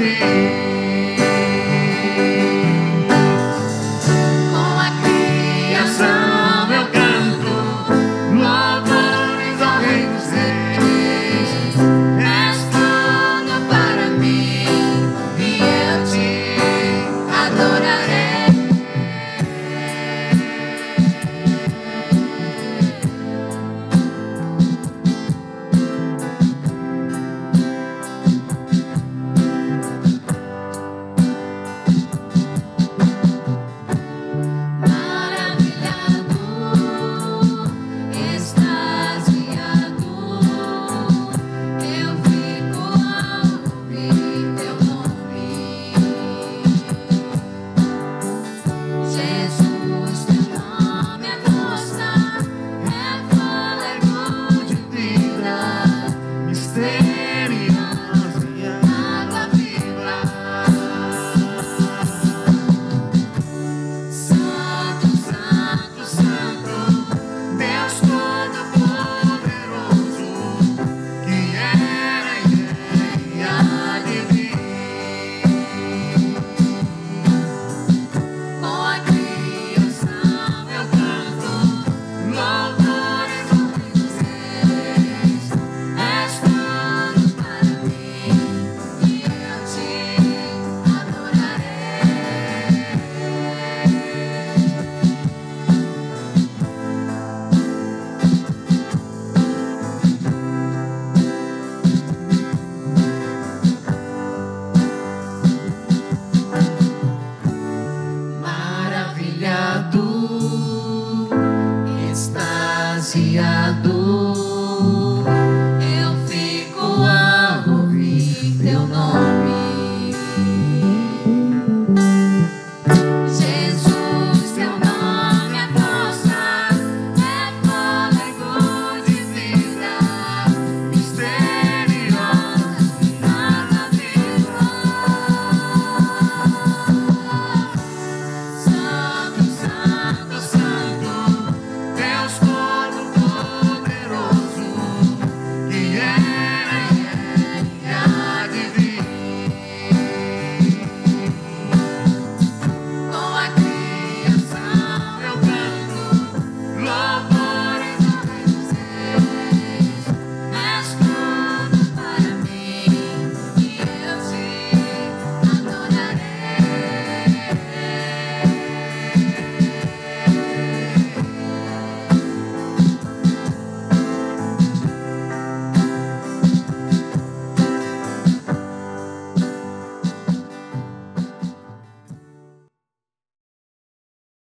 Yeah.